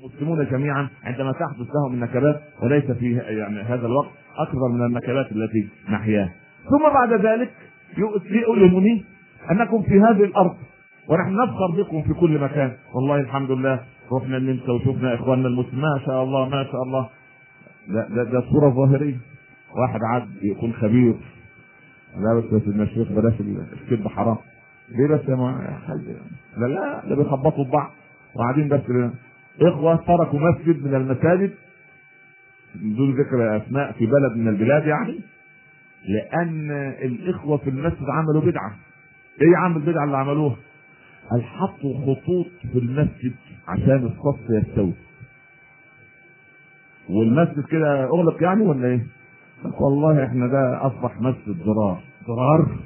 المسلمون جميعا عندما تحدث لهم النكبات وليس في يعني هذا الوقت أكثر من النكبات التي نحياها. ثم بعد ذلك يؤلمني أنكم في هذه الأرض ونحن نفخر بكم في كل مكان. والله الحمد لله رحنا النمسا وشفنا إخواننا المسلمين. ما شاء الله ما شاء الله. ده ده, صورة ظاهرية. واحد عاد يكون خبير. لا بس بس المشيخ بلاش الكذب حرام ليه بس يا حاج؟ لا لا ده بيخبطوا ببعض وقاعدين بس إخوة تركوا مسجد من المساجد بدون ذكر أسماء في بلد من البلاد يعني لأن الإخوة في المسجد عملوا بدعة. إيه يا عم البدعة اللي عملوها؟ قال حطوا خطوط في المسجد عشان الصف يستوي. والمسجد كده أغلق يعني ولا إيه؟ والله إحنا ده أصبح مسجد ضرار ضرار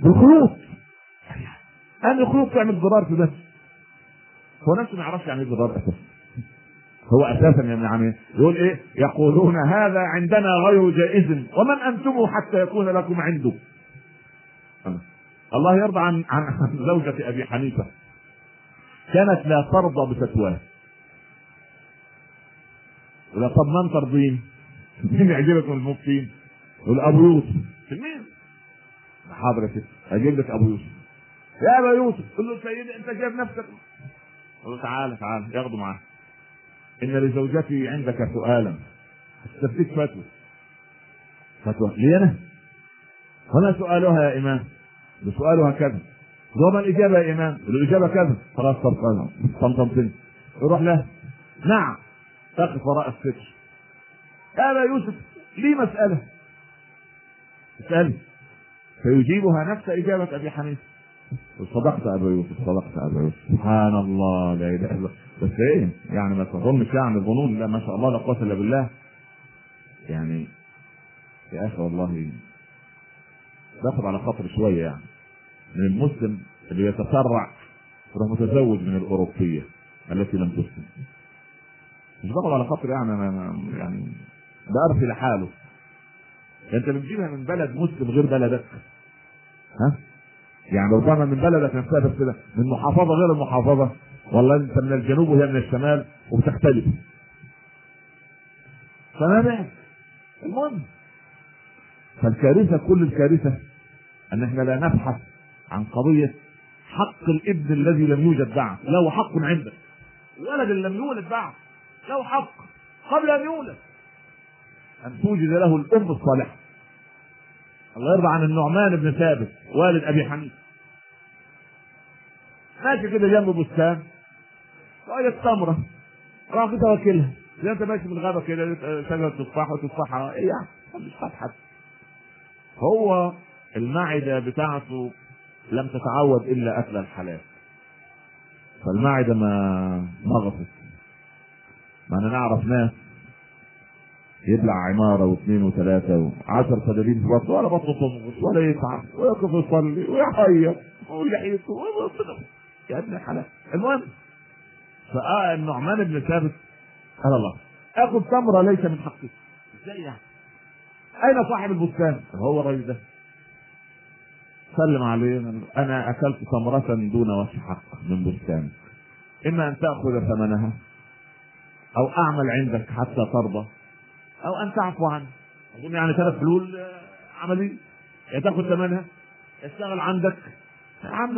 بالخيوط أنا خيوط تعمل ضرار في المسجد. هو نفسه ما يعرفش يعني إيه ضرار أساسا هو أساسا يعني يقول إيه؟ يقولون هذا عندنا غير جائز. ومن أنتم حتى يكون لكم عنده؟ الله يرضى عن عن زوجة أبي حنيفة. كانت لا ترضى بفتواه ولا طب من ترضين؟ مين يعجبك من المفتين؟ يقول أبو يوسف. مين؟ حاضر يا ست أجيب لك أبو يوسف. يا أبا يوسف قل له سيدي أنت جايب نفسك. قل له تعالى تعالى ياخده معاه إن لزوجتي عندك سؤالا. استفتيك فتوى. فتوى. لي أنا؟ وما سؤالها يا إمام؟ سؤالها كذا. وما الإجابة يا إمام؟ الإجابة كذا. خلاص طب طمطمتني يروح له. نعم. تقف وراء الستر ابا يوسف. لي مسألة؟ اسالي فيجيبها نفس إجابة أبي حنيفة. صدقت ابا يوسف صدقت ابا يوسف. سبحان الله لا إله إلا الله. بس إيه؟ يعني ما تظنش يعني ظنون لا ما شاء الله لا قوة إلا بالله. يعني يا أخي والله باخد على خاطر شوية يعني. من المسلم اللي يتسرع يروح متزوج من الأوروبية التي لم تسلم. مش باخد على خاطر يعني أنا يعني ده ارثي لحاله. أنت بتجيبها من بلد مسلم غير بلدك. ها؟ يعني لو كان من بلدك نفسها بس كده من محافظة غير المحافظة. والله انت من الجنوب وهي من الشمال وبتختلف. فما بالك المهم. فالكارثة كل الكارثة ان إحنا لا نبحث عن قضية حق الابن الذي لم يوجد بعد له حق عندك. الولد اللي لم يولد بعد له حق. قبل أن يولد. أن توجد له الأم الصالحة. الله يرضى عن النعمان بن ثابت والد أبي حنيفة. ماشي كده جنب بستان. وجد تمره راح كده واكلها زي انت ماشي في الغابه كده شجره تفاح وتفاحه إيه يعني مش فتحت هو المعدة بتاعته لم تتعود إلا أكل الحلال. فالمعدة ما ضغطت ما أنا نعرف ناس يبلع عمارة واثنين وثلاثة وعشر فدادين في بطنه ولا بطنه تنغص ولا يتعب ويقف يصلي ويحيط ويحيط يا ابن الحلال. المهم فآه النعمان بن ثابت قال الله آخذ تمرة ليس من حقي. إزاي يعني؟ أين صاحب البستان؟ هو الراجل ده. سلم عليه أنا أكلت تمرة دون وجه حق من بستان إما أن تأخذ ثمنها أو أعمل عندك حتى ترضى. أو أن تعفو عنه. أظن يعني ثلاث حلول عمليه يا تاخذ ثمنها. يشتغل عندك. يا عم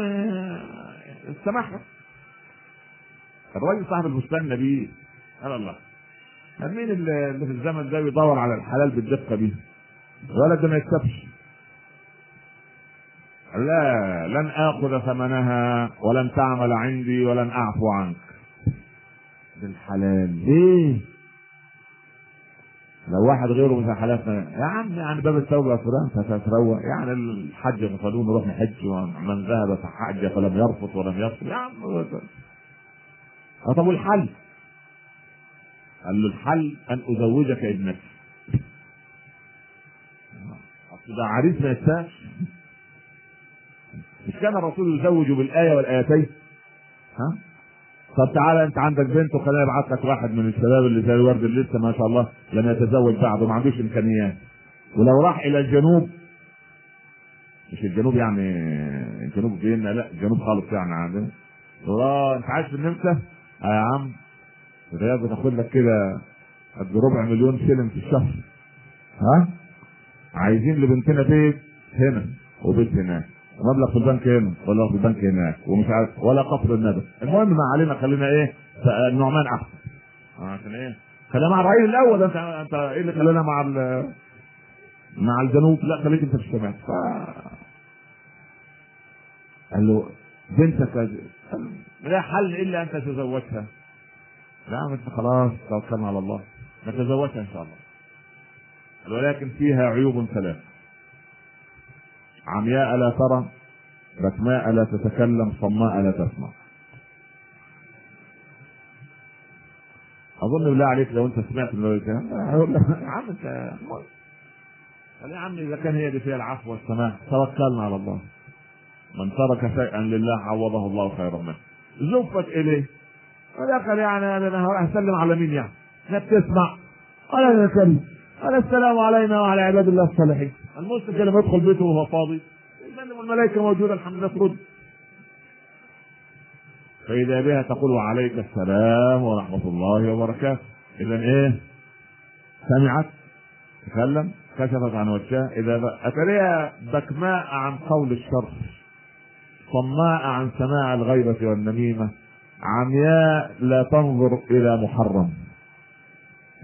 سامحها الراجل صاحب البستان نبي. قال الله. قال مين اللي في الزمن ده بيدور على الحلال بالدقة دي؟ الولد ده ما يكسبش. لا لن آخذ ثمنها ولن تعمل عندي ولن أعفو عنك. بالحلال. ليه؟ لو واحد غيره مش حلفنا يا عم يعني باب التوبة فلان فتروق يعني الحج غفلون نروح نحج ومن ذهب فحج فلم يرفض ولم يصل يا عم طب والحل؟ قال له الحل أن أزوجك ابنك. أصل ده عريس ما يستاهلش. مش كان الرسول يزوج بالآية والآيتين؟ ها؟ طب تعالى انت عندك بنت وخلينا ابعت لك واحد من الشباب اللي زي الورد اللي لسه ما شاء الله لم يتزوج بعد وما عندوش إمكانيات. ولو راح إلى الجنوب مش الجنوب يعني الجنوب فين؟ لا الجنوب خالص يعني عندنا. أنت عايش في النمسا آه يا عم الرياض بتاخد لك كده قد ربع مليون سلم في الشهر. ها؟ عايزين لبنتنا بيت هنا وبيت هناك. مبلغ في البنك هنا ولا في البنك هناك ومش عارف ولا قطر الندى المهم ما علينا خلينا إيه النعمان أحسن. عشان إيه؟ خلينا مع الرعيل الأول. انت أنت إيه اللي خلانا مع مع الجنوب؟ لا خليك أنت في الشمال. ف... قال له بنتك لا حل إلا أن تتزوجها. لا انت خلاص توكلنا على الله. نتزوجها إن شاء الله. ولكن فيها عيوب ثلاث عمياء لا ترى بكماء لا تتكلم صماء لا تسمع. أظن بالله عليك لو أنت سمعت من هقول لك يا عم أنت قال يا عم إذا كان هي دي فيها العفو والسماح توكلنا على الله. من ترك شيئا لله عوضه الله خيرا منه. زفت إليه. قال يعني أنا هسلم على مين يعني؟ لا بتسمع يا كريم قال السلام علينا وعلى عباد الله الصالحين. المسلم لما يدخل بيته وهو فاضي. يسلم الملائكة موجودة الحمد لله ترد فإذا بها تقول وعليك السلام ورحمة الله وبركاته. إذا إيه؟ سمعت تكلم كشفت عن وجهها إذا أتريها بكماء عن قول الشر صماء عن سماع الغيبة والنميمة. عمياء لا تنظر إلى محرم.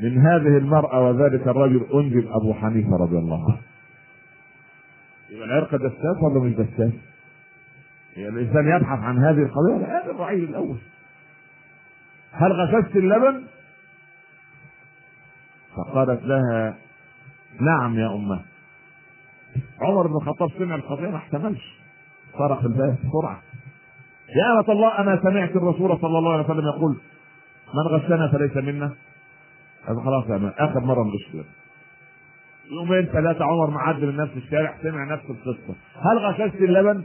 من هذه المرأة وذلك الرجل أنجب أبو حنيفة رضي الله عنه. يبقى العرق دساس ولا مش دساس؟ يعني الإنسان يبحث عن هذه القضية لا هذا الرعيل الأول. هل غسست اللبن؟ فقالت لها نعم يا أمة. عمر بن الخطاب سمع القضية ما احتملش. صرخ الباب بسرعة. يا أمة الله أنا سمعت الرسول صلى الله عليه وسلم يقول من غشنا فليس منا؟ هذا خلاص يا آخر مرة نغش يومين ثلاثة عمر معدي من نفس الشارع سمع نفس القصة هل غششت اللبن؟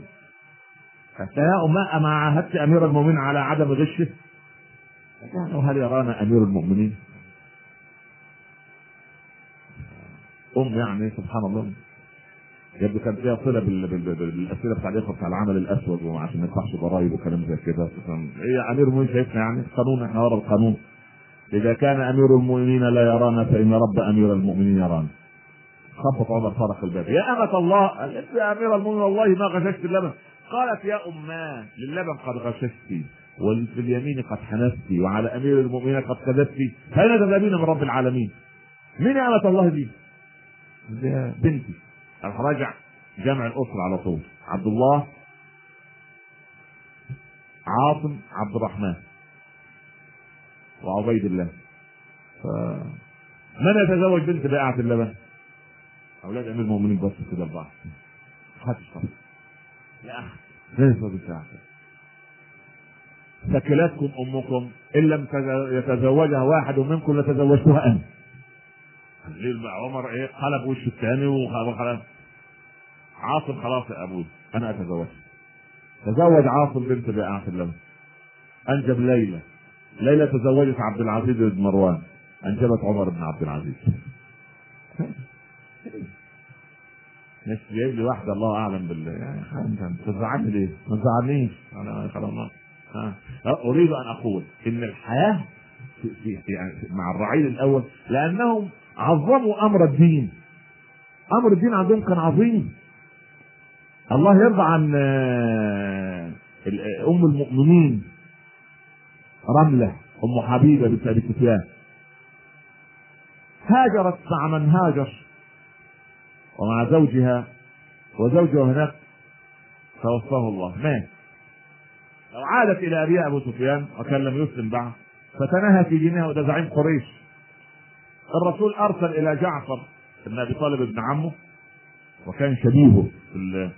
يا أمة أما عاهدت أمير المؤمنين على عدم غشه؟ هل يرانا أمير المؤمنين؟ أم يعني سبحان الله يبدو كان فيها صلة بال... بال... بال... بالأسئلة بتاع الإخوة بتاع العمل الأسود وعشان ما يدفعش ضرائب وكلام زي كده هي أمير المؤمنين شايفنا يعني قانون إحنا ورا القانون إذا كان أمير المؤمنين لا يرانا فإن رب أمير المؤمنين يرانا خبط عمر فرق الباب. يا أمة الله قالت يا أمير المؤمنين والله ما غششت اللبن. قالت يا أماه للبن قد غششت وفي اليمين قد حنست وعلى أمير المؤمنين قد كذبت. فأين تذهبين من رب العالمين؟ مين يا أمة الله دي؟ بنتي. راجع جمع الأسرة على طول. عبد الله عاصم عبد الرحمن وعبيد الله. ف... من يتزوج بنت بائعة اللبن؟ أولاد أمير المؤمنين بس كده لبعض محدش طبعا يا أخي. كيف بتاعك ثكلتكم أمكم إن لم يتزوجها واحد منكم لتزوجتها أنا الليل بقى عمر إيه؟ قلب وش الثاني وخلاص. عاصم خلاص يا أبوي أنا أتزوج. تزوج عاصم بنت بائعة اللبن أنجب ليلى. ليلى تزوجت عبد العزيز بن مروان. أنجبت عمر بن عبد العزيز. مش جايب لي واحدة الله أعلم بالله. يعني أنت بتزعلني ليه؟ ما تزعلنيش. أنا خلاص. ها. أريد أن أقول إن الحياة في في يعني مع الرعيل الأول لأنهم عظموا أمر الدين. أمر الدين عندهم كان عظيم. الله يرضى عن أم المؤمنين. رملة أم حبيبة بنت ابي سفيان. هاجرت مع من هاجر. ومع زوجها وزوجها هناك توفاه الله. مات. لو عادت إلى أبيها أبو سفيان وكان لم يسلم بعد فتنهى في دينها وده زعيم قريش. الرسول أرسل إلى جعفر بن أبي طالب ابن عمه وكان شبيهه في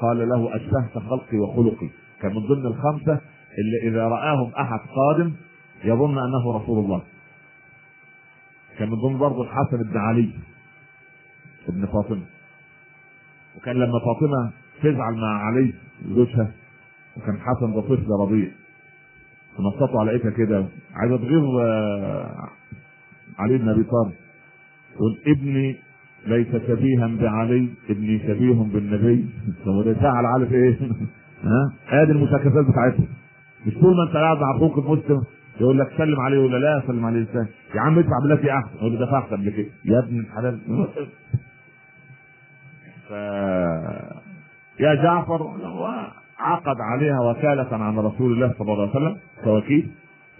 قال له اشبهت خلقي وخلقي. كان من ضمن الخمسة اللي إذا رآهم أحد قادم يظن أنه رسول الله. كان من ضمن برضه الحسن بن علي. ابن فاطمة. وكان لما فاطمة تزعل مع علي زوجها وكان حسن ده طفل رضيع. تنططوا على إيه كده. عايزه تغيظ علي بن أبي طالب. يقول ابني ليس شبيها بعلي ابني شبيه بالنبي. هو ده زعل على إيه؟ ها؟ ادي المشاكسات بتاعتهم. مش طول ما انت قاعد مع أخوك المسلم يقول لك سلم عليه ولا لا؟ سلم عليه إزاي؟ يا عم ادفع بالتي أحسن. يقول له دفعت قبل كده. يا ابن الحلال. يا جعفر عقد عليها وكالة عن رسول الله صلى الله عليه وسلم كوكيل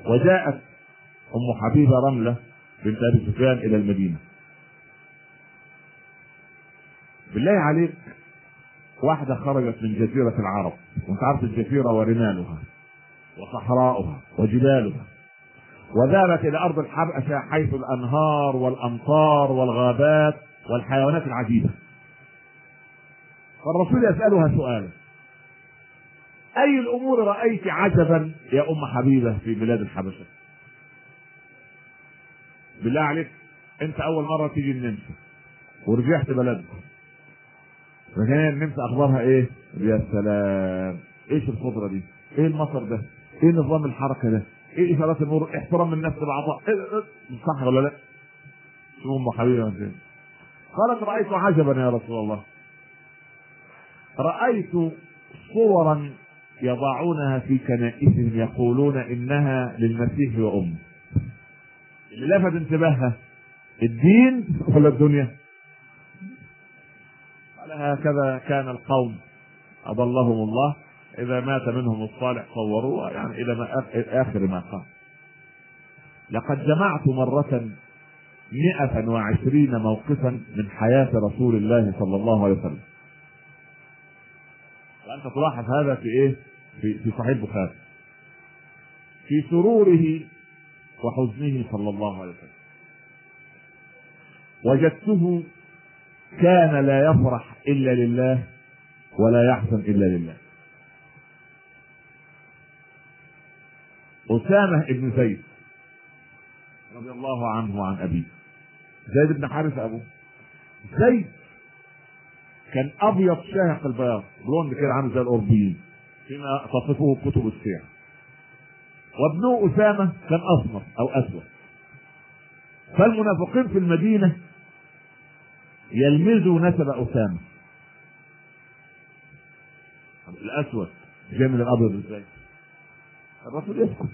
وجاءت أم حبيبة رملة بنت أبي سفيان إلى المدينة. بالله عليك واحدة خرجت من جزيرة العرب وانت عارف الجزيرة ورمالها وصحراؤها وجبالها وذهبت إلى أرض الحبشة حيث الأنهار والأمطار والغابات والحيوانات العجيبة. فالرسول يسألها سؤالا أي الأمور رأيت عجبا يا أم حبيبة في بلاد الحبشة بالله عليك أنت أول مرة تيجي النمسا ورجعت بلدكم فكان النمسا أخبارها إيه؟ يا سلام إيش الخضرة دي؟ إيه المطر ده؟ إيه نظام الحركة ده؟ إيه إشارات المرور؟ احترام النفس بعضها إيه إيه صح ولا لا؟ شو أم حبيبة؟ قالت رأيت عجبا يا رسول الله رأيت صورا يضعونها في كنائسهم يقولون إنها للمسيح وامه اللي لفت انتباهها. الدين ولا الدنيا؟ قال هكذا كان القوم. أضلهم الله. إذا مات منهم الصالح صوروه يعني إلى ما آخر ما قال. لقد جمعت مرة مئة وعشرين موقفا من حياة رسول الله صلى الله عليه وسلم. وانت تلاحظ هذا في إيه؟ في في صحيح البخاري. في سروره وحزنه صلى الله عليه وسلم. وجدته كان لا يفرح إلا لله ولا يحزن إلا لله. أسامة بن زيد رضي الله عنه وعن أبيه زيد بن حارث أبوه زيد كان أبيض شاهق البياض. بلوند كده عامل زي الاوروبيين فيما تصفه كتب السير. وابنه أسامة كان اسمر أو أسود. فالمنافقين في المدينة يلمزوا نسب أسامة. الأسود. جاي من الأبيض إزاي؟ الرسول يسكت.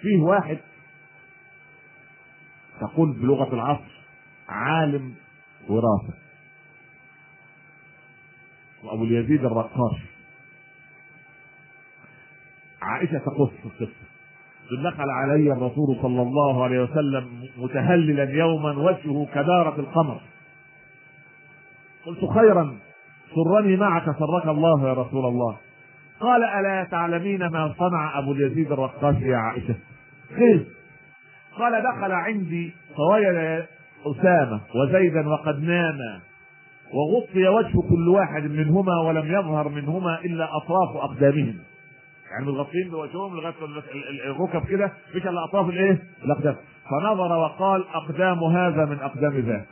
فيه واحد تقول بلغة العصر. عالم وراثة. وأبو اليزيد الرقاش. عائشة تقص القصة. دخل علي الرسول صلى الله عليه وسلم متهللا يوما وجهه كدارة القمر. قلت خيرا سرني معك سرك الله يا رسول الله. قال ألا تعلمين ما صنع أبو اليزيد الرقاش يا عائشة؟ خير. قال دخل عندي فوجد أسامة وزيدا وقد ناما وغطي وجه كل واحد منهما ولم يظهر منهما إلا أطراف أقدامهم. يعني متغطين بوجههم لغاية الركب كده مش إلا أطراف الإيه؟ الأقدام. فنظر وقال أقدام هذا من أقدام ذاك.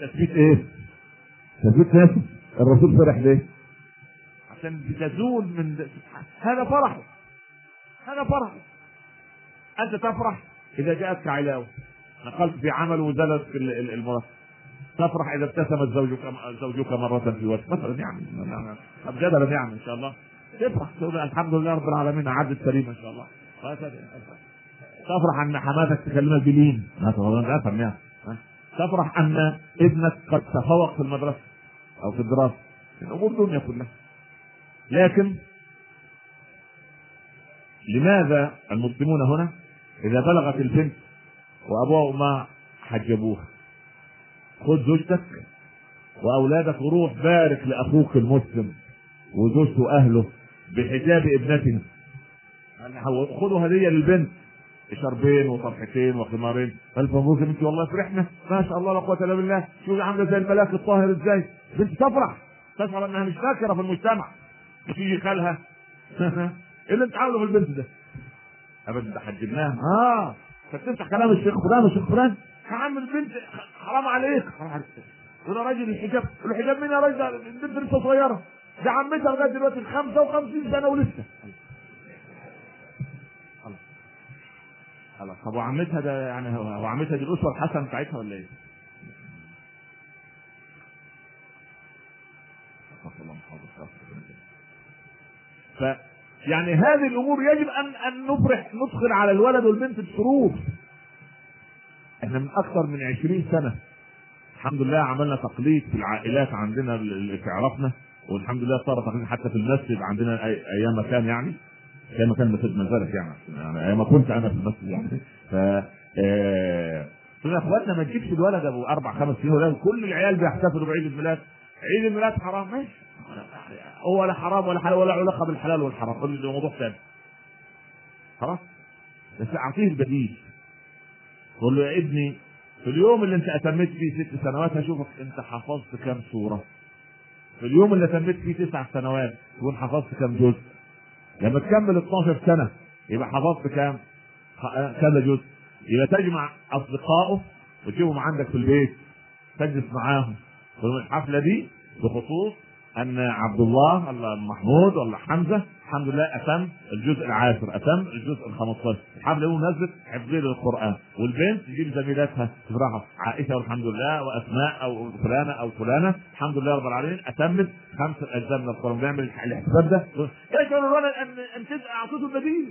تثبيت إيه؟ تثبيت نفسه الرسول فرح ليه؟ عشان تزول من هذا فرحه. هذا فرحه. أنت تفرح إذا جاءتك علاوة نقلت في عمل وزلت في المرأة تفرح إذا ابتسمت زوجك زوجك مرة في وجهك مثلا يعني طب جدلا يعني إن شاء الله. تفرح تقول الحمد لله رب العالمين عدت سليمة إن شاء الله. تفرح أن حماتك تكلمك بلين. أفهم يعني تفرح أن ابنك قد تفوق في المدرسة أو في الدراسة. الأمور الدنيا كلها. لكن لماذا المسلمون هنا إذا بلغت البنت وابوها وامها حجبوها. خد زوجتك وأولادك وروح بارك لأخوك المسلم وزوجته واهله بحجاب ابنتنا خدوا هدية للبنت. شربين وطرحتين وخمارين. ألف مبروك انت والله فرحنا ما شاء الله لا قوة إلا بالله. شو عاملة زي الملاك الطاهر إزاي؟ بنت تفرح تشعر إنها مش فاكره في المجتمع. تيجي خالها. إيه اللي أنت عامله في البنت ده؟ أبدا ده حجبناها. آه. فتفتح كلام الشيخ فلان والشيخ فلان يا عم البنت حرام عليك حرام عليك يقول راجل الحجاب الحجاب مين يا راجل البنت لسه صغيره ده عمتها لغايه دلوقتي 55 سنه ولسه خلاص طب وعمتها ده يعني هو عمتها دي الاسوه الحسنه بتاعتها ولا إيه؟ ف يعني هذه الأمور يجب ان أن نفرح ندخل على الولد والبنت بسرور إحنا من أكثر من عشرين سنة. الحمد لله عملنا تقليد في العائلات عندنا اللي تعرفنا والحمد لله صار تقليد حتى في المسجد عندنا أيام ما كان يعني. أيام ما كان المسجد ما زالت يعني. يعني أيام ما كنت أنا في المسجد يعني. ف آه، يا أخواتنا ما تجيبش الولد أبو أربع خمس سنين ولا كل العيال بيحتفلوا بعيد الميلاد. عيد الميلاد حرام ماشي. هو لا حرام ولا حلال ولا علاقة بالحلال والحرام. ده موضوع ثاني. خلاص؟ بس أعطيه البديل. قول له يا ابني في اليوم اللي أنت اتميت فيه ست سنوات هشوفك أنت حفظت كام سورة. في اليوم اللي اتميت فيه تسع سنوات تكون حفظت كام جزء. لما تكمل 12 سنة يبقى حفظت كام كذا جزء. يبقى تجمع أصدقائه وتجيبهم عندك في البيت تجلس معاهم. في الحفلة دي بخصوص أن عبد الله ولا محمود ولا حمزة الحمد لله أتم الجزء العاشر أتم الجزء ال 15 الحمد لله نزلت حفظين للقران والبنت تجيب زميلاتها تفرحها عائشة والحمد لله وأسماء أو فلانة أو فلانة. الحمد لله رب العالمين أتمت خمس أجزاء من القرآن. بنعمل الاحتفال ده. يشعر الولد ان أن أعطيته البديل.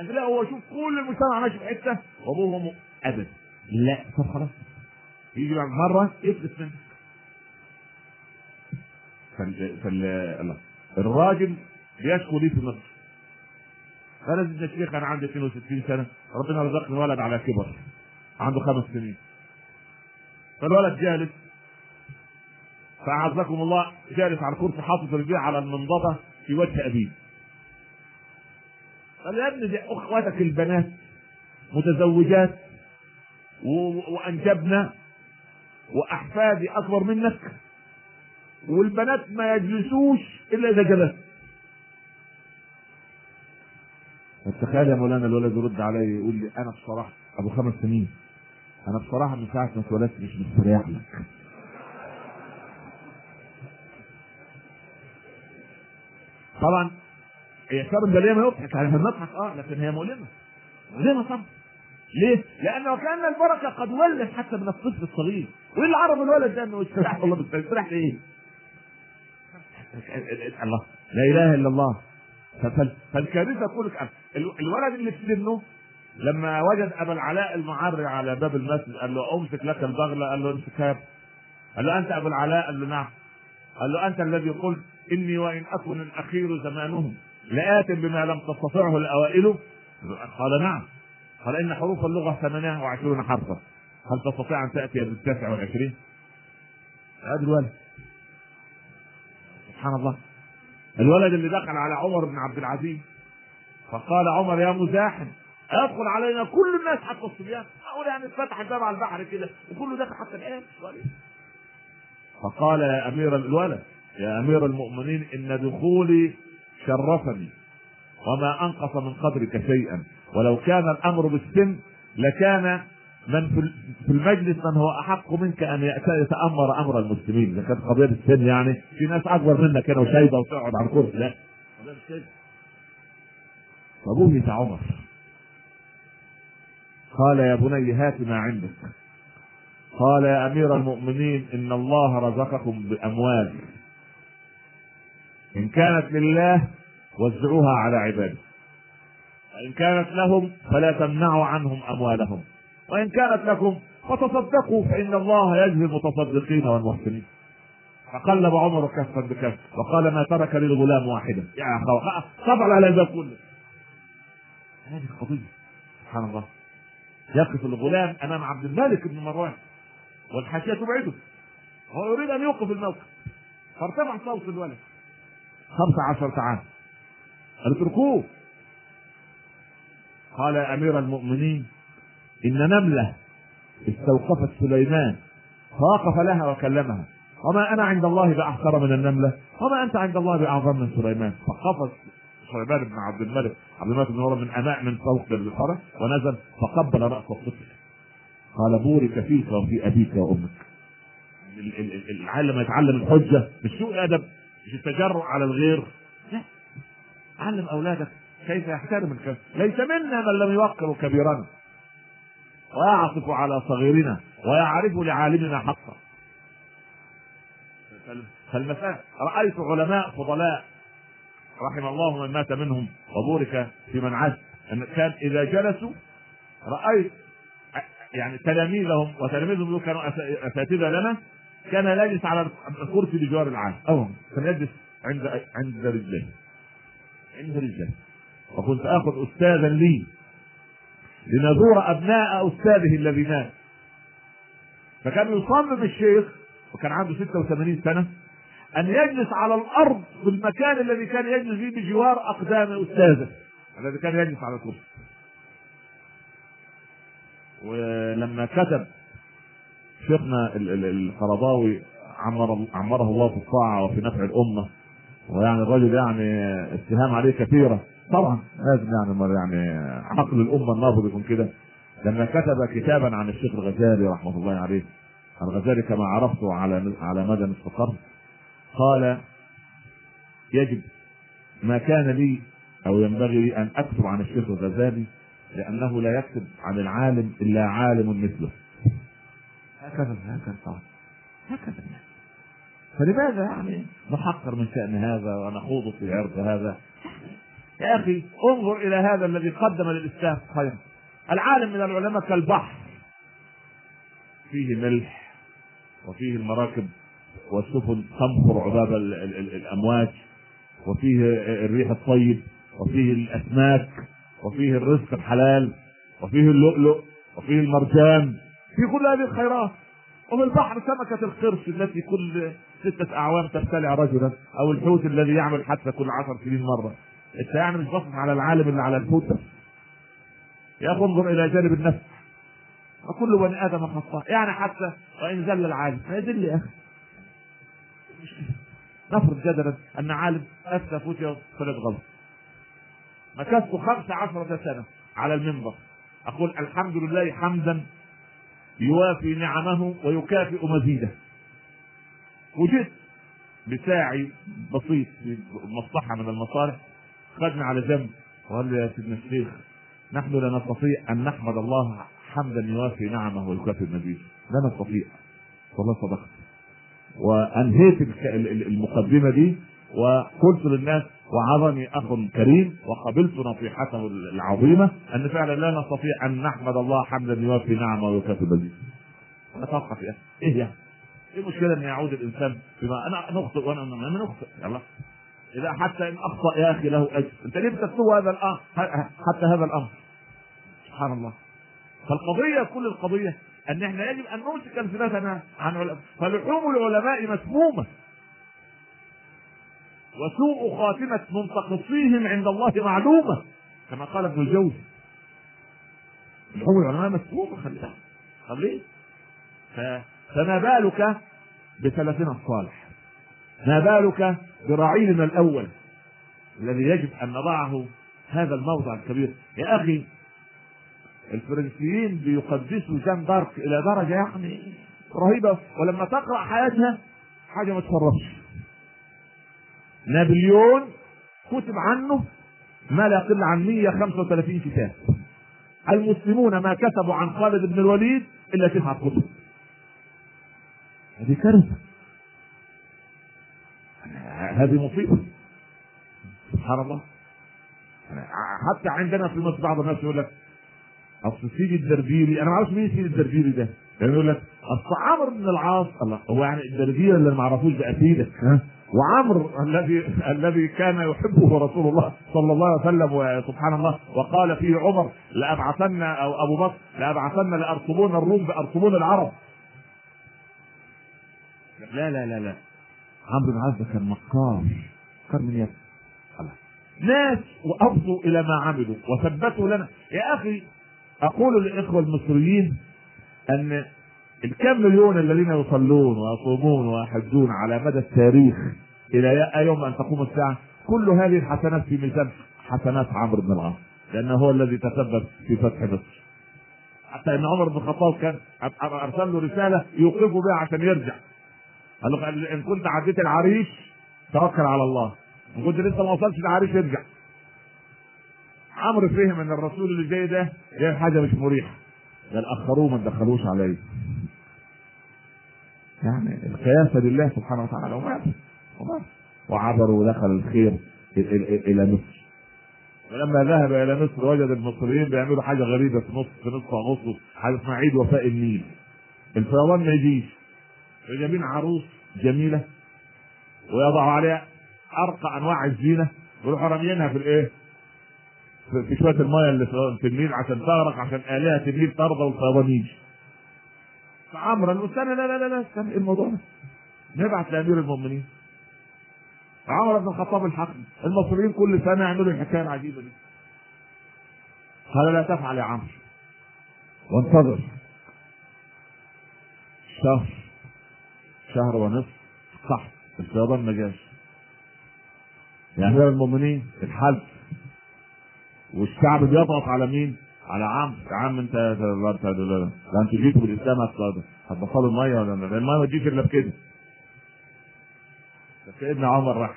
لكن لا هو شوف كل المجتمع ماشي في حتة. وابوه وامه ابدا لا طب خلاص. يجي بعد مرة يفلت منه. فال... فال... الراجل بيشكو لي في مصر. قال يا الشيخ أنا عندي 62 سنة. ربنا رزقني ولد على كبر. عنده خمس سنين. فالولد جالس. فأعزكم الله جالس على الكرسي حاطط رجليه على المنضدة في وجه أبيه. قال يا ابني دي أخواتك البنات متزوجات. وأنجبنا وأحفادي أكبر منك. والبنات ما يجلسوش إلا إذا جلست تخيل يا مولانا الولد يرد علي يقول لي أنا بصراحة أبو خمس سنين أنا بصراحة من ساعة ما اتولدت مش مستريح لك. طبعا الشر البليه ما يضحك عليها بنضحك آه لكن هي مؤلمة. مؤلمة طبعا. ليه؟ لأنه كأن البركة قد ولت حتى من الطفل الصغير، وإيه اللي عرف الولد ده إنه يستريح؟ والله بيستريح لإيه؟ الله. لا إله إلا الله. فالكارثة تقول لك الولد اللي في سنه لما وجد أبا العلاء المعري على باب المسجد قال له أمسك لك البغلة قال له امسكها قال له أنت أبو العلاء؟ قال له نعم. قال له أنت الذي قلت إني وإن أكن الأخير زمانهم. لآت بما لم تستطعه الأوائل. قال نعم. قال إن حروف ثمانية وعشرون حرفا. هل تستطيع أن تأتي بالتاسع والعشرين؟ هذا الولد سبحان الله. الولد اللي دخل على عمر بن عبد العزيز فقال عمر يا مزاحم يدخل علينا كل الناس حتى الصبيان. أقول يعني اتفتح الباب على البحر كده وكله داخل حتى الان فقال يا أمير الولد يا أمير المؤمنين إن دخولي شرفني وما أنقص من قدرك شيئا. ولو كان الأمر بالسن لكان من في المجلس من هو أحق منك أن يتأمر أمر المسلمين. إذا كانت قضية السن يعني في ناس أكبر منك هنا وشايبة وتقعد على الكرسي. لا. فبهت عمر. قال يا بني هات ما عندك. قال يا أمير المؤمنين إن الله رزقكم بأموال. إن كانت لله وزعوها على عباده وإن كانت لهم فلا تمنعوا عنهم أموالهم. وإن كانت لكم فتصدقوا فإن الله يجزي المتصدقين والمحسنين. فقلب عمر كفا بكف وقال ما ترك للغلام واحدا. يا أخي صبر على ذا كله. هذه القضية سبحان الله. يقف الغلام أمام عبد الملك بن مروان والحاشية تبعده. هو يريد أن يوقف الموقف. فارتفع صوت الولد. خمسة عشر عام. قال اتركوه. قال يا أمير المؤمنين إن نملة استوقفت سليمان فوقف لها وكلمها. وما أنا عند الله باحقر من النملة؟ وما أنت عند الله بأعظم من سليمان؟ فقفز سليمان بن عبد الملك. عبد الملك بن من أماء من فوق الحرة ونزل فقبل رأس الطفل قال بورك فيك وفي أبيك وأمك. العالم يتعلم الحجة مش سوء أدب مش التجرؤ على الغير. لا. علم أولادك كيف يحترم ليس منا من لم يوقر كبيرنا ويعطف على صغيرنا ويعرف لعالمنا حقا فالمسألة رأيت علماء فضلاء رحم الله من مات منهم وبورك في من عاش. إن كان إذا جلسوا رأيت يعني تلاميذهم وتلاميذهم كانوا أس- أساتذة لنا كان يجلس على الكرسي بجوار العالم. آه كان يجلس عند عند رجليه عند رجليه وكنت آخذ استاذا لي. لنزور أبناء أستاذه الذي مات. فكان يصمم الشيخ وكان عنده 86 سنة أن يجلس على الأرض في المكان الذي كان يجلس فيه بجوار أقدام أستاذه. الذي كان يجلس على الكرسي. ولما كتب شيخنا ال- ال- القرضاوي عمر عمره الله في الطاعة وفي نفع الأمة ويعني الرجل يعني اتهام عليه كثيره طبعا. لازم يعني يعني عقل الامه النابض يكون كده. لما كتب كتابا عن الشيخ الغزالي رحمة الله عليه الغزالي كما عرفته على على مدى نصف قرن قال يجب ما كان لي أو ينبغي لي أن أكتب عن الشيخ الغزالي لأنه لا يكتب عن العالم إلا عالم مثله. هكذا هكذا طبعا. هكذا يعني. فلماذا يعني نحقر من شأن هذا ونخوض في عرض هذا؟ يا أخي انظر إلى هذا الذي قدم للإسلام. خيرا العالم من العلماء كالبحر. فيه ملح وفيه المراكب والسفن تنفر عباب ال- ال- ال- الأمواج وفيه الريح الطيب وفيه الأسماك وفيه الرزق الحلال وفيه اللؤلؤ وفيه المرجان. في كل هذه الخيرات. وفي البحر سمكة القرش التي كل ستة أعوام تبتلع رجلا أو الحوت الذي يعمل حتى كل عشر سنين مرة. أنت يعني مش باصص على العالم اللي على الحوت بس يا انظر إلى جانب النفس. وكل بني آدم خطاء. يعني حتى وإن زل العالم. يزل يا أخي. نفرض جدلا أن عالم أفتى فتية ثلاث غلط مكثت خمس عشرة سنة على المنبر. أقول الحمد لله حمدا يوافي نعمه ويكافئ مزيده. وجدت بساعي بسيط في مصلحة من المصالح خدني على جنب وقال لي يا سيدنا الشيخ نحن لا نستطيع أن نحمد الله حمدا يوافي نعمه ويكافئ مزيده لا نستطيع. والله صدقت. وأنهيت الك- ال- ال- المقدمة دي وقلت للناس وعظني أخ كريم وقبلت نصيحته العظيمة أن فعلا لا نستطيع أن نحمد الله حمدا يوافي نعمه ويكافئ مزيده أتوقف يا. إيه يعني؟ إيه المشكلة إن يعود الإنسان بما أنا نخطئ وأنا أنا نخطئ يلا. إذا حتى إن أخطأ يا أخي له أجر. أنت ليه بتكتب هذا الامر حتى هذا الأمر؟ سبحان الله. فالقضية كل القضية أن إحنا يجب أن نمسك ألسنتنا عن علماء فلحوم العلماء مسمومة. وسوء خاتمة منتقصيهم عند الله معلومة. كما قال ابن الجوزي. لحوم العلماء مسمومة خلي بالك. خليه فما بالك بسلفنا الصالح. ما بالك برعيلنا الأول الذي يجب أن نضعه هذا الموضع الكبير؟ يا أخي الفرنسيين بيقدسوا جان دارك إلى درجة يعني رهيبة ولما تقرأ حياتها حاجة ما تفرطش. نابليون كتب عنه ما لا يقل عن 135 كتاب. المسلمون ما كتبوا عن خالد بن الوليد إلا تسعة كتب. هذه كارثة. هذه مصيبة. سبحان الله. حتى عندنا في مصر بعض الناس يقول لك أصل سيدي الدربيري أنا ما أعرفش مين سيدي الدربيري ده. يعني يقول لك أصل عمرو بن العاص الله هو يعني الدربيري اللي ما عرفوش ده أكيد وعمرو الذي الذي كان يحبه رسول الله صلى الله عليه وسلم وسبحان الله وقال فيه عمر لأبعثن أو أبو بكر لأبعثن لارطبون الروم بارطبون العرب. لا لا لا لا. عمرو بن العاص ده كان مكار مكار من يد ناس وافضوا إلى ما عملوا وثبتوا لنا. يا أخي أقول للإخوة المصريين أن الكم مليون الذين يصلون ويصومون ويحجون على مدى التاريخ إلى يوم أن تقوم الساعة كل هذه الحسنات في ميزان حسنات عمرو بن العاص لأنه هو الذي تسبب في فتح مصر. حتى إن عمر بن الخطاب كان أرسل له رسالة يوقفه بها عشان يرجع. قال له ان كنت عديت العريش توكل على الله. إن كنت لسه ما وصلتش العريش ارجع. عمرو فهم إن الرسول اللي جاي ده جاي حاجة مش مريحة. قال أخروه ما تدخلوش عليه يعني القياسه لله سبحانه وتعالى ومات ومات وعبروا ودخل الخير إلى مصر. ولما ذهب إلى مصر وجد المصريين بيعملوا حاجة غريبة في نص في نص ونص حاجة اسمها عيد وفاء النيل. الفيضان ما يجيش. جايبين عروس جميلة ويضعوا عليها أرقى أنواع الزينة ويروحوا راميينها في الإيه؟ في شوية الميه اللي في النيل عشان تغرق عشان آلهة النيل ترضى والفيضان يجي فعمرا استنى لا لا لا لا استنى الموضوع ده. نبعت لأمير المؤمنين. عمر بن الخطاب الحكم المصريين كل سنة يعملوا الحكاية العجيبة دي. قال لا تفعل يا عمرو. وانتظر. شهر شهر ونصف صح الفيضان ما جاش. يا امير المؤمنين الحلف. والشعب بيضغط على مين؟ على عم. يا عم انت انت لا انت جيتوا بالإسلام هتبطلوا المية ولا المية ما تجيش إلا بكده. سيدنا عمر راح.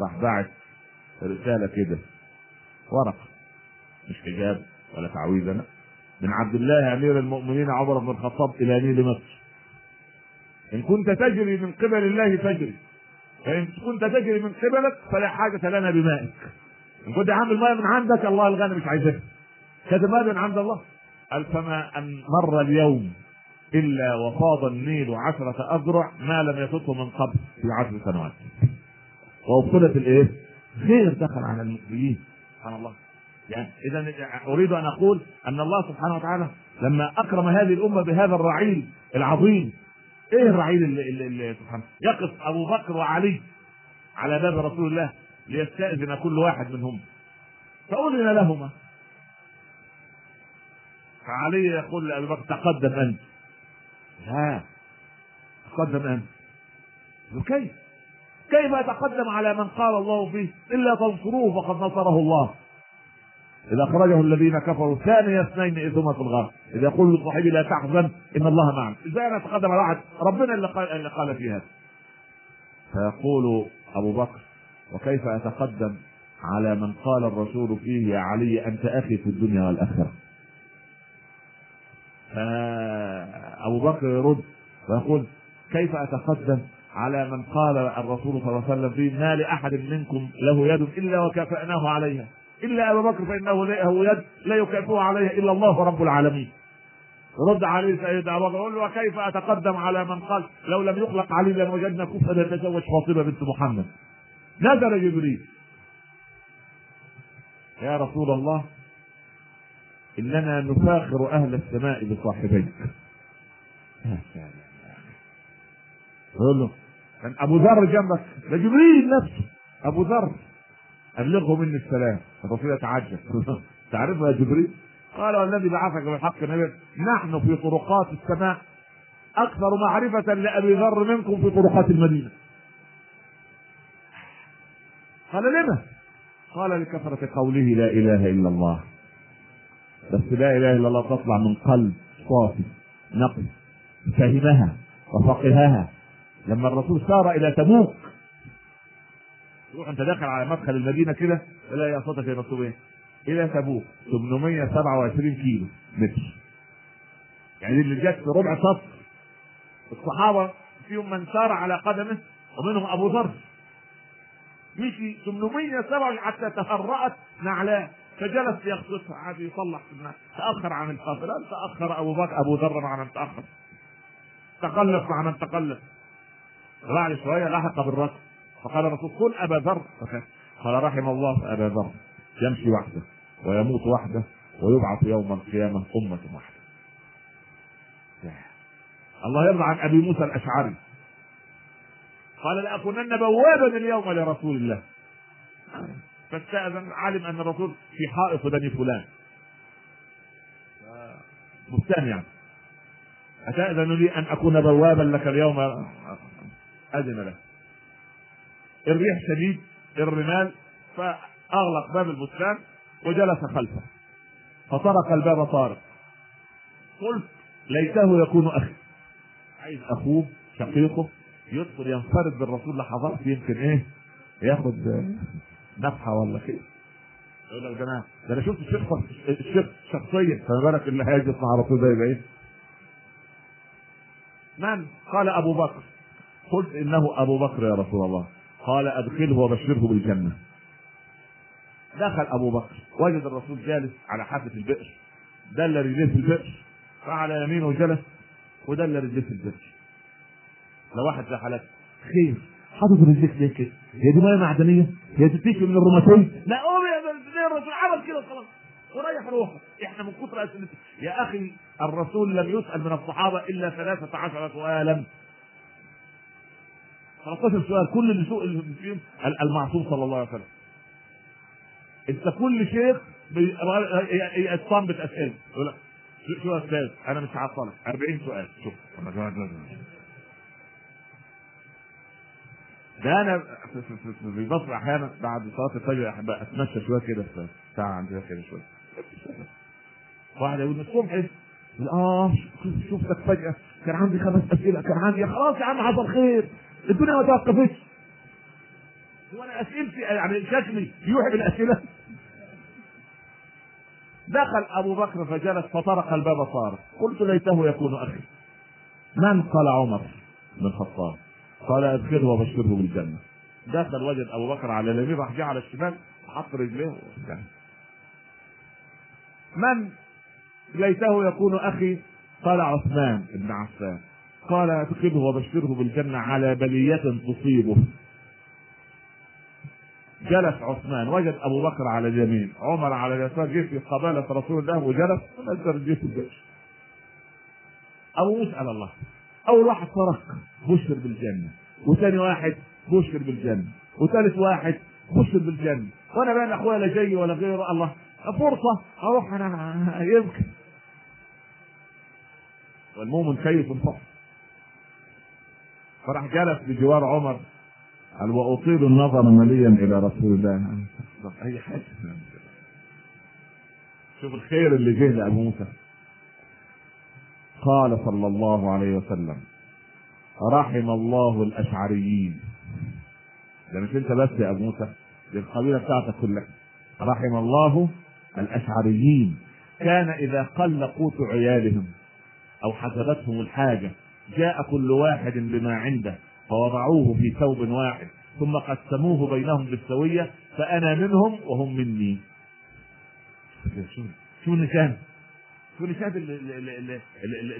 راح باعت رسالة كده. ورقه مش حجاب ولا تعويذه من عبد الله أمير المؤمنين عمر بن الخطاب إلى نيل مصر. إن كنت تجري من قبل الله فاجري. فإن كنت تجري من قبلك فلا حاجة لنا بمائك. إن كنت عامل ميه من عندك الله الغني مش عايزها. كذا ماء من عند الله. قال فما أن مر اليوم إلا وفاض النيل عشرة أذرع ما لم يفته من قبل في عشر سنوات. وابطلت الإيه؟ خير دخل على المسلمين سبحان الله. يعني إذا أريد أن أقول أن الله سبحانه وتعالى لما أكرم هذه الأمة بهذا الرعيل العظيم إيه الرعيل اللي, اللي, يقف أبو بكر وعلي على باب رسول الله ليستأذن كل واحد منهم. فأذن لهما. فعلي يقول لأبي بكر تقدم أنت. لا تقدم أنت. وكيف كيف؟ يتقدم على من قال الله فيه؟ إلا تنصروه فقد نصره الله. إذا أخرجه الذين كفروا ثاني اثنين إذ هما في الغار. إذا يقول لصاحبه لا تحزن إن الله معنا إزاي أنا أتقدم على واحد ربنا اللي قال اللي قال في هذا فيقول أبو بكر وكيف أتقدم على من قال الرسول فيه يا علي أنت أخي في الدنيا والآخرة؟ فأبو بكر يرد ويقول كيف أتقدم على من قال الرسول صلى الله عليه وسلم فيه ما لأحد منكم له يد إلا وكافأناه عليها؟ إلا أبا بكر فإنه له يد لا يكافئه عليها إلا الله رب العالمين. رد عليه سيدنا أبو بكر له وكيف أتقدم على من قال لو لم يخلق علي لوجدنا كفا يتزوج فاطمة بنت محمد؟ نزل جبريل. يا رسول الله إننا نفاخر أهل السماء بصاحبيك. يقول له كان أبو ذر جنبك. ده جبريل نفسه أبو ذر. أبلغه مني السلام. الرسول يتعجب. تعرفه يا جبريل؟ قال والذي بعثك بالحق نبي نحن في طرقات السماء أكثر معرفة لأبي ذر منكم في طرقات المدينة. قال لما قال لكثرة قوله لا إله إلا الله. بس لا إله إلا الله تطلع من قلب صافي نقي فهمها وفقهها. لما الرسول سار إلى تبوك تروح أنت داخل على مدخل المدينة كده تلاقي صوتك يا مكتوب إيه؟ إلى تبوك 827 كيلو متر. يعني اللي جت في ربع سطر. الصحابة فيهم من سار على قدمه ومنهم أبو ذر. مشي 807 حتى تهرأت نعلاه فجلس يخصصها عاد يصلح في تأخر عن القافلة تأخر أبو بكر أبو ذر مع من تأخر. تقلف مع من تقلف بعد شوية لحق بالركب فقال الرسول قل أبا ذر. قال رحم الله أبا ذر. يمشي وحده ويموت وحده ويبعث يوم القيامة أمة واحدة. الله يرضى عن أبي موسى الأشعري. قال لأكونن بوابا اليوم لرسول الله. فاستأذن علم أن الرسول في حائط بني فلان. بستان يعني. أتأذن لي أن أكون بوابا لك اليوم؟ أذن له. الريح شديد الرمال فأغلق باب البستان وجلس خلفه. فطرق الباب طارق. قلت ليته يكون أخي. عايز أخوه شقيقه يدخل ينفرد بالرسول لحظات يمكن إيه ياخد نفحة ولا خير يقول لك ده أنا ده أنا شفت الشيخ الشيخ شخصيا فما بالك اللي هيجلس مع الرسول يبقى إيه؟ من؟ قال أبو بكر. قلت إنه أبو بكر يا رسول الله. قال أدخله وبشره بالجنة. دخل أبو بكر وجد الرسول جالس على حافة البئر. دل رجليه في البئر فعلى يمينه جلس ودل رجليه في البئر. لو واحد زي حالتك خير حاطط رجليك ليه كده؟ هي دي ميه معدنية؟ هي تشفي من الروماتويد؟ لا قوم يا الرسول عمل كده خلاص وريح روحك إحنا من كتر أسئلتك. يا أخي الرسول لم يسأل من الصحابة إلا ثلاثة عشر سؤالا. 13 سؤال كل اللي سئل فيهم المعصوم صلى الله عليه وسلم. أنت كل شيخ يستنبط اسئله يقول لك شو يا أستاذ؟ أنا مش هعطلك 40 سؤال. شوف. ده أنا في مصر أحيانا بعد صلاة الفجر أحب أتمشى شوية كده في ساعة عندنا كده شوية. واحد يقول الصبح آه شفتك فجأة. كان عندي خمس أسئلة. كان عندي خلاص يا عم حصل خير. الدنيا ما توقفتش هو أنا أسئلتي يعني شكلي يوحي بالاسئله دخل أبو بكر فجلس فطرق الباب صار. قلت ليته يكون أخي. من قال عمر بن الخطاب. قال ادخله وبشره بالجنة. دخل وجد أبو بكر على اليمين راح على الشمال حط رجليه من ليته يكون أخي؟ قال عثمان بن عفان. قال ادخله وبشره بالجنة على بلية تصيبه. جلس عثمان وجد أبو بكر على اليمين عمر على اليسار جه في قباله رسول الله وجلس نزل جه في أبو موسى الله. أول واحد صرخ بشر بالجنة. وثاني واحد بشر بالجنة. وثالث واحد بشر بالجنة. وأنا بين اخويا لا جاي ولا غيره الله فرصة أروح أنا يمكن. والمؤمن كيف الفحص فراح جلس بجوار عمر. قال وأطيل النظر مليا إلى رسول الله. أي حاجة شوف الخير اللي جه لأبو موسى. قال صلى الله عليه وسلم رحم الله الأشعريين. ده مش أنت بس يا أبو موسى دي القبيلة بتاعتك كلها. رحم الله الأشعريين. كان إذا قل قوت عيالهم أو حسبتهم الحاجة جاء كل واحد بما عنده فوضعوه في ثوب واحد ثم قسموه بينهم بالسوية فأنا منهم وهم مني. شو النشان. شو النشان اللي,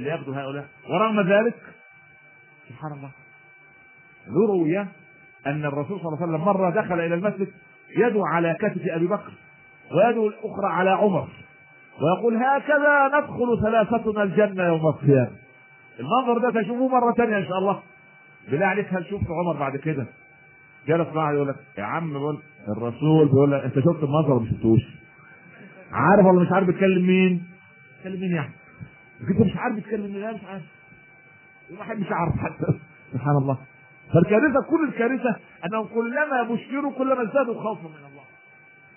ياخذوا هؤلاء. ورغم ذلك سبحان الله روي أن الرسول صلى الله عليه وسلم مرة دخل إلى المسجد يده على كتف أبي بكر ويده الأخرى على عمر ويقول هكذا ندخل ثلاثتنا الجنة يوم القيامة. المنظر ده تشوفوه مرة ثانية إن شاء الله. بالله عليك هل شفت عمر بعد كده؟ جلس معه يقول لك يا عم بقول الرسول بيقول لك أنت شفت المنظر ما شفتوش؟ عارف ولا مش عارف بيتكلم مين؟ بيتكلم مين يعني؟ انت مش عارف بيتكلم مين؟ مش عارف. الواحد مش عارف حتى. سبحان الله. فالكارثة كل الكارثة انهم كلما بشروا كلما ازدادوا خوفا من الله.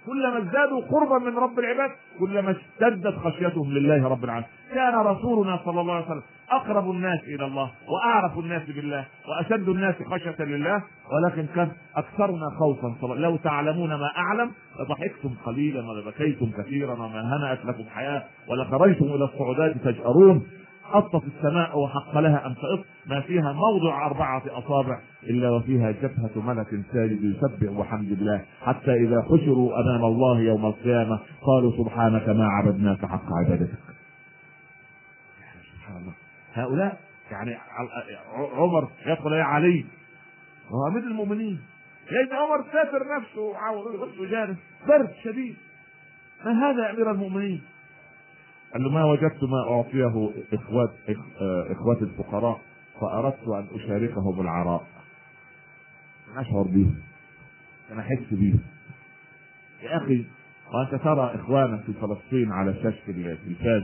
كلما ازدادوا قربا من رب العباد كلما اشتدت خشيتهم لله رب العالمين. كان رسولنا صلى الله عليه وسلم أقرب الناس إلى الله وأعرف الناس بالله وأشد الناس خشية لله ولكن كان أكثرنا خوفا. لو تعلمون ما أعلم لضحكتم قليلا ولبكيتم كثيرا وما هنأت لكم حياة ولخرجتم إلى الصعودات تجأرون. حطت السماء وحق لها أن تقط ما فيها موضع أربعة أصابع إلا وفيها جبهة ملك ساجد يسبح بحمد الله. حتى إذا حشروا أمام الله يوم القيامة قالوا سبحانك ما عبدناك حق عبادتك. هؤلاء يعني عمر يدخل يا علي. وهو امير المؤمنين. لأن عمر سافر نفسه وعاوز جالس برد شديد. ما هذا يا أمير المؤمنين؟ قال له ما وجدت ما أعطيه اخوات إخوات الفقراء فأردت أن أشاركهم العراء. أشعر به. أنا أحس به. يا أخي وأنت ترى إخوانك في فلسطين على شاشة التلفاز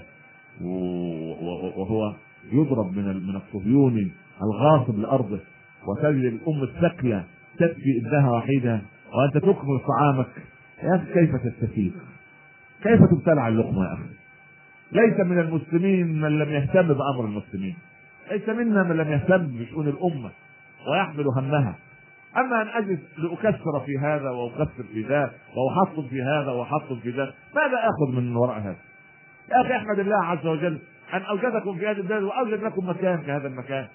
وهو يضرب من من الصهيوني الغاصب لأرضه وتجد الأم الثكلى تبكي ابنها وحيدها وأنت تكمل طعامك يا أخي كيف تستفيد؟ كيف تبتلع اللقمة يا أخي؟ ليس من المسلمين من لم يهتم بأمر المسلمين ليس منا من لم يهتم بشؤون الأمة ويحمل همها أما أن أجلس لأكسر في هذا وأكسر في ذاك واحطم في هذا واحطم في ذاك ماذا آخذ من وراء هذا؟ يا أخي أحمد الله عز وجل أن أوجدكم في هذه البلاد وأوجد لكم مكان في هذا المكان.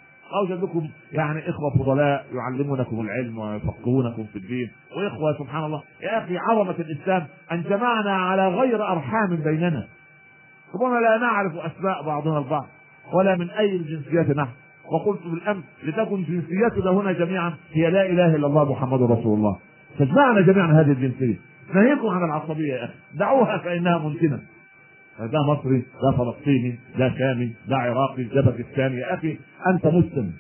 أوجد لكم يعني إخوة فضلاء يعلمونكم العلم ويفقهونكم في الدين. وإخوة سبحان الله يا أخي عظمة الإسلام أن جمعنا على غير أرحام بيننا. ربما لا نعرف أسماء بعضنا البعض ولا من أي الجنسيات نحن. وقلت بالأمس لتكن جنسيتنا هنا جميعا هي لا إله إلا الله محمد رسول الله. فاجمعنا جميعا هذه الجنسية. نهيكم عن العصبية يا أخي. دعوها فإنها منتنه ده مصري ده فلسطيني ده شامي ده عراقي ده باكستاني. يا أخي أنت مسلم.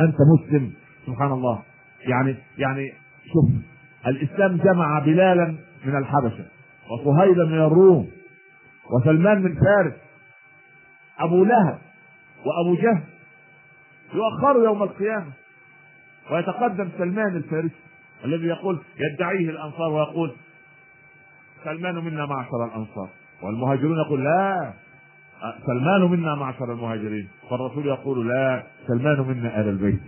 أنت مسلم سبحان الله. يعني يعني شوف الإسلام جمع بلالا من الحبشة وصهيبا من الروم وسلمان من فارس أبو لهب وأبو جهل يؤخروا يوم القيامة ويتقدم سلمان الفارسي الذي يقول يدعيه الأنصار ويقول سلمان منا معشر الأنصار. والمهاجرون يقول لا سلمان منا معشر المهاجرين. فالرسول يقول لا سلمان منا ال البيت.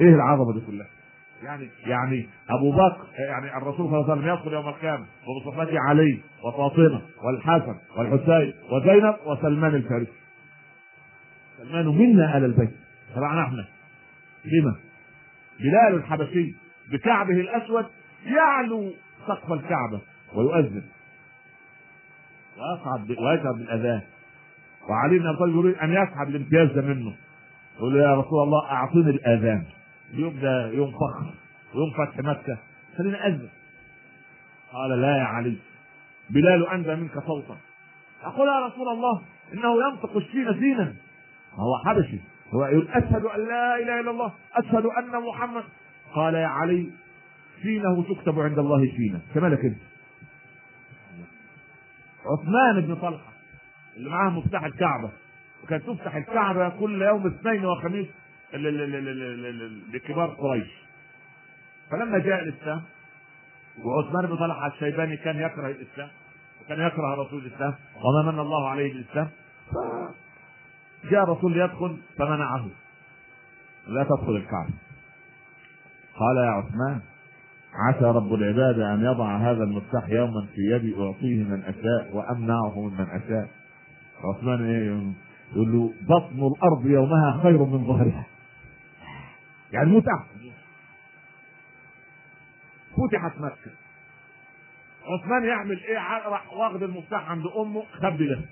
إيه العظمة دي كلها؟ يعني يعني أبو بكر يعني الرسول صلى الله عليه وسلم يدخل يوم القيامة بمصطفى علي وفاطمة والحسن والحسين وزينب وسلمان الفارسي. سلمان منا ال البيت. طبعا إحنا. لما؟ بلال الحبشي بكعبه الأسود يعلو سقف الكعبة ويؤذن. ويصعد ويشعر بالأذان. وعلي بن أبي طالب يريد أن يسحب الامتياز ده منه. يقول يا رسول الله اعطني الأذان. اليوم ده يوم فخر ويوم فتح مكة. خليني أذن. قال لا يا علي. بلال اندى منك صوتا. أقول يا رسول الله إنه ينطق الشين زينا. هو حبشي. هو يقول أشهد أن لا إله إلا الله. أشهد أن محمد. قال يا علي فينه تكتب عند الله فينا كمالك أنت. عثمان بن طلحة اللي معاه مفتاح الكعبة. وكانت تفتح الكعبة كل يوم اثنين وخميس لكبار قريش. فلما جاء الإسلام وعثمان بن طلحة الشيباني كان يكره الإسلام وكان يكره رسول الإسلام وما من الله عليه بالإسلام جاء الرسول ليدخل فمنعه. لا تدخل الكعبة. قال يا عثمان عسى رب العباد أن يضع هذا المفتاح يوما في يدي أعطيه من أشاء وأمنعه ممن أشاء. عثمان إيه؟ يقول له بطن الأرض يومها خير من ظهرها. يعني متعه فتحت مكة. عثمان يعمل إيه؟ راح واخد المفتاح عند أمه خبي له.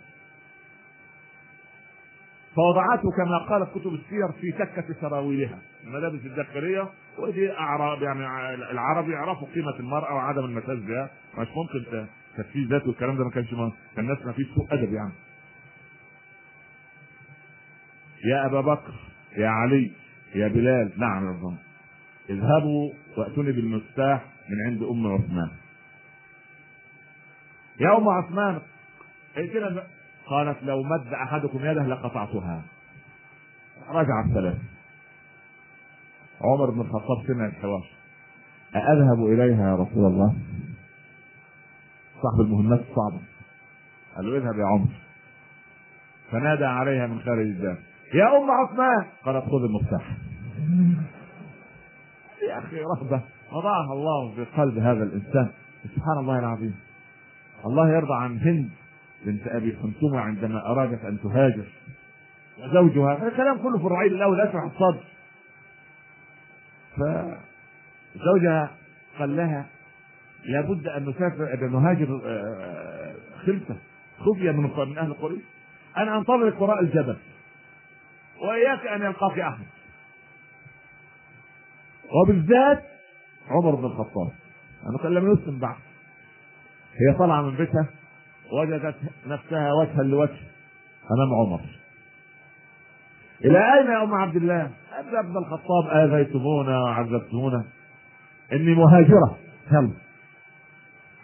فوضعته كما قالت كتب السير في تكة سراويلها. الملابس الداخلية ودي أعراب يعني العرب يعرفوا قيمة المرأة وعدم المساس بها. مش ممكن تكفير ذات والكلام ده ما كانش كان الناس ما فيش سوء أدب يعني. يا أبا بكر يا علي يا بلال نعم يا رب. اذهبوا واتوني بالمفتاح من عند أم عثمان. يا أم عثمان ائتنا قالت لو مد أحدكم يده لقطعتها. رجع الثلاث عمر بن الخطاب سمع الحوار. أأذهب إليها يا رسول الله؟ صاحب المهمات الصعبة قال له اذهب يا عمر. فنادى عليها من خارج الدار يا أم عثمان! قالت خذ المفتاح. يا أخي رهبة وضعها الله في قلب هذا الإنسان. سبحان الله العظيم. الله يرضى عن هند. بنت أبي حنتمة عندما أرادت أن تهاجر. وزوجها الكلام كله في الرعيل الأول اشرح الصدر فزوجها قال لها لابد أن نسافر أن نهاجر خلفة خفية من من أهل قريش. أنا أنتظرك وراء الجبل وإياك أن يلقاك أحد. وبالذات عمر بن الخطاب. أنا لم يسلم بعد هي طالعة من بيتها. وجدت نفسها وجها لوجه امام عمر. إلى أين يا أم عبد الله؟ يا ابن الخطاب آذيتمونا وعذبتمونا. إني مهاجرة. يلا.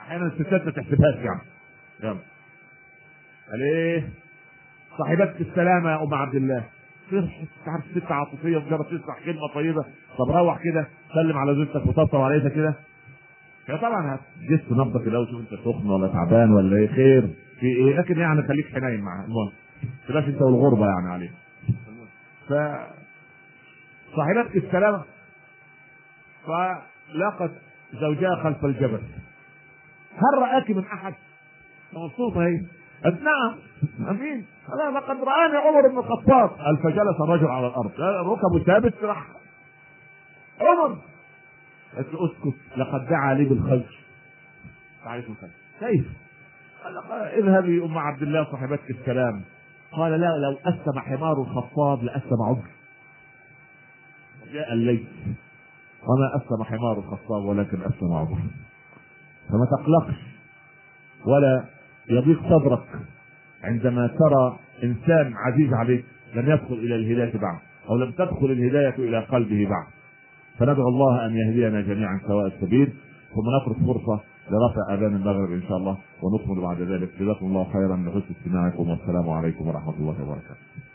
أحيانا الستات ما تحسبهاش يعني. يلا. قال إيه؟ صاحبتك السلامة يا أم عبد الله. فرحت عارف ست عاطفية مجرد تسمع كلمة طيبة. طب روح كده سلم على زوجتك وطبطب عليها كده. هي طبعا هتجس نبضك الأول شوف أنت سخن ولا تعبان ولا إيه خير. في إيه؟ لكن يعني خليك حنين معاها المهم تبقاش أنت والغربة يعني عليه. ف صاحبتك السلامة. فلقت زوجها خلف الجبل. هل رآك من أحد؟ مبسوطة هي. قالت نعم. أمين. قال لقد رآني عمر بن الخطاب. قال فجلس الرجل على الأرض. ركبه ثابت راح. عمر. قالت له اسكت لقد دعا لي بالخير عليكم السلام. كيف؟ قال اذهبي أم عبد الله صاحبتك السلام قال لا لو اسلم حمار الخطاب لاسلم عمر جاء الليل. وما اسلم حمار الخطاب ولكن اسلم عمر فما تقلقش ولا يضيق صدرك عندما ترى إنسان عزيز عليك لم يدخل إلى الهداية بعد أو لم تدخل الهداية إلى قلبه بعد. فندعو الله أن يهدينا جميعا سواء السبيل. ثم نترك فرصة لرفع أذان المغرب إن شاء الله ونكمل بعد ذلك. جزاكم الله خيرا. لحسن استماعكم والسلام عليكم ورحمة الله وبركاته.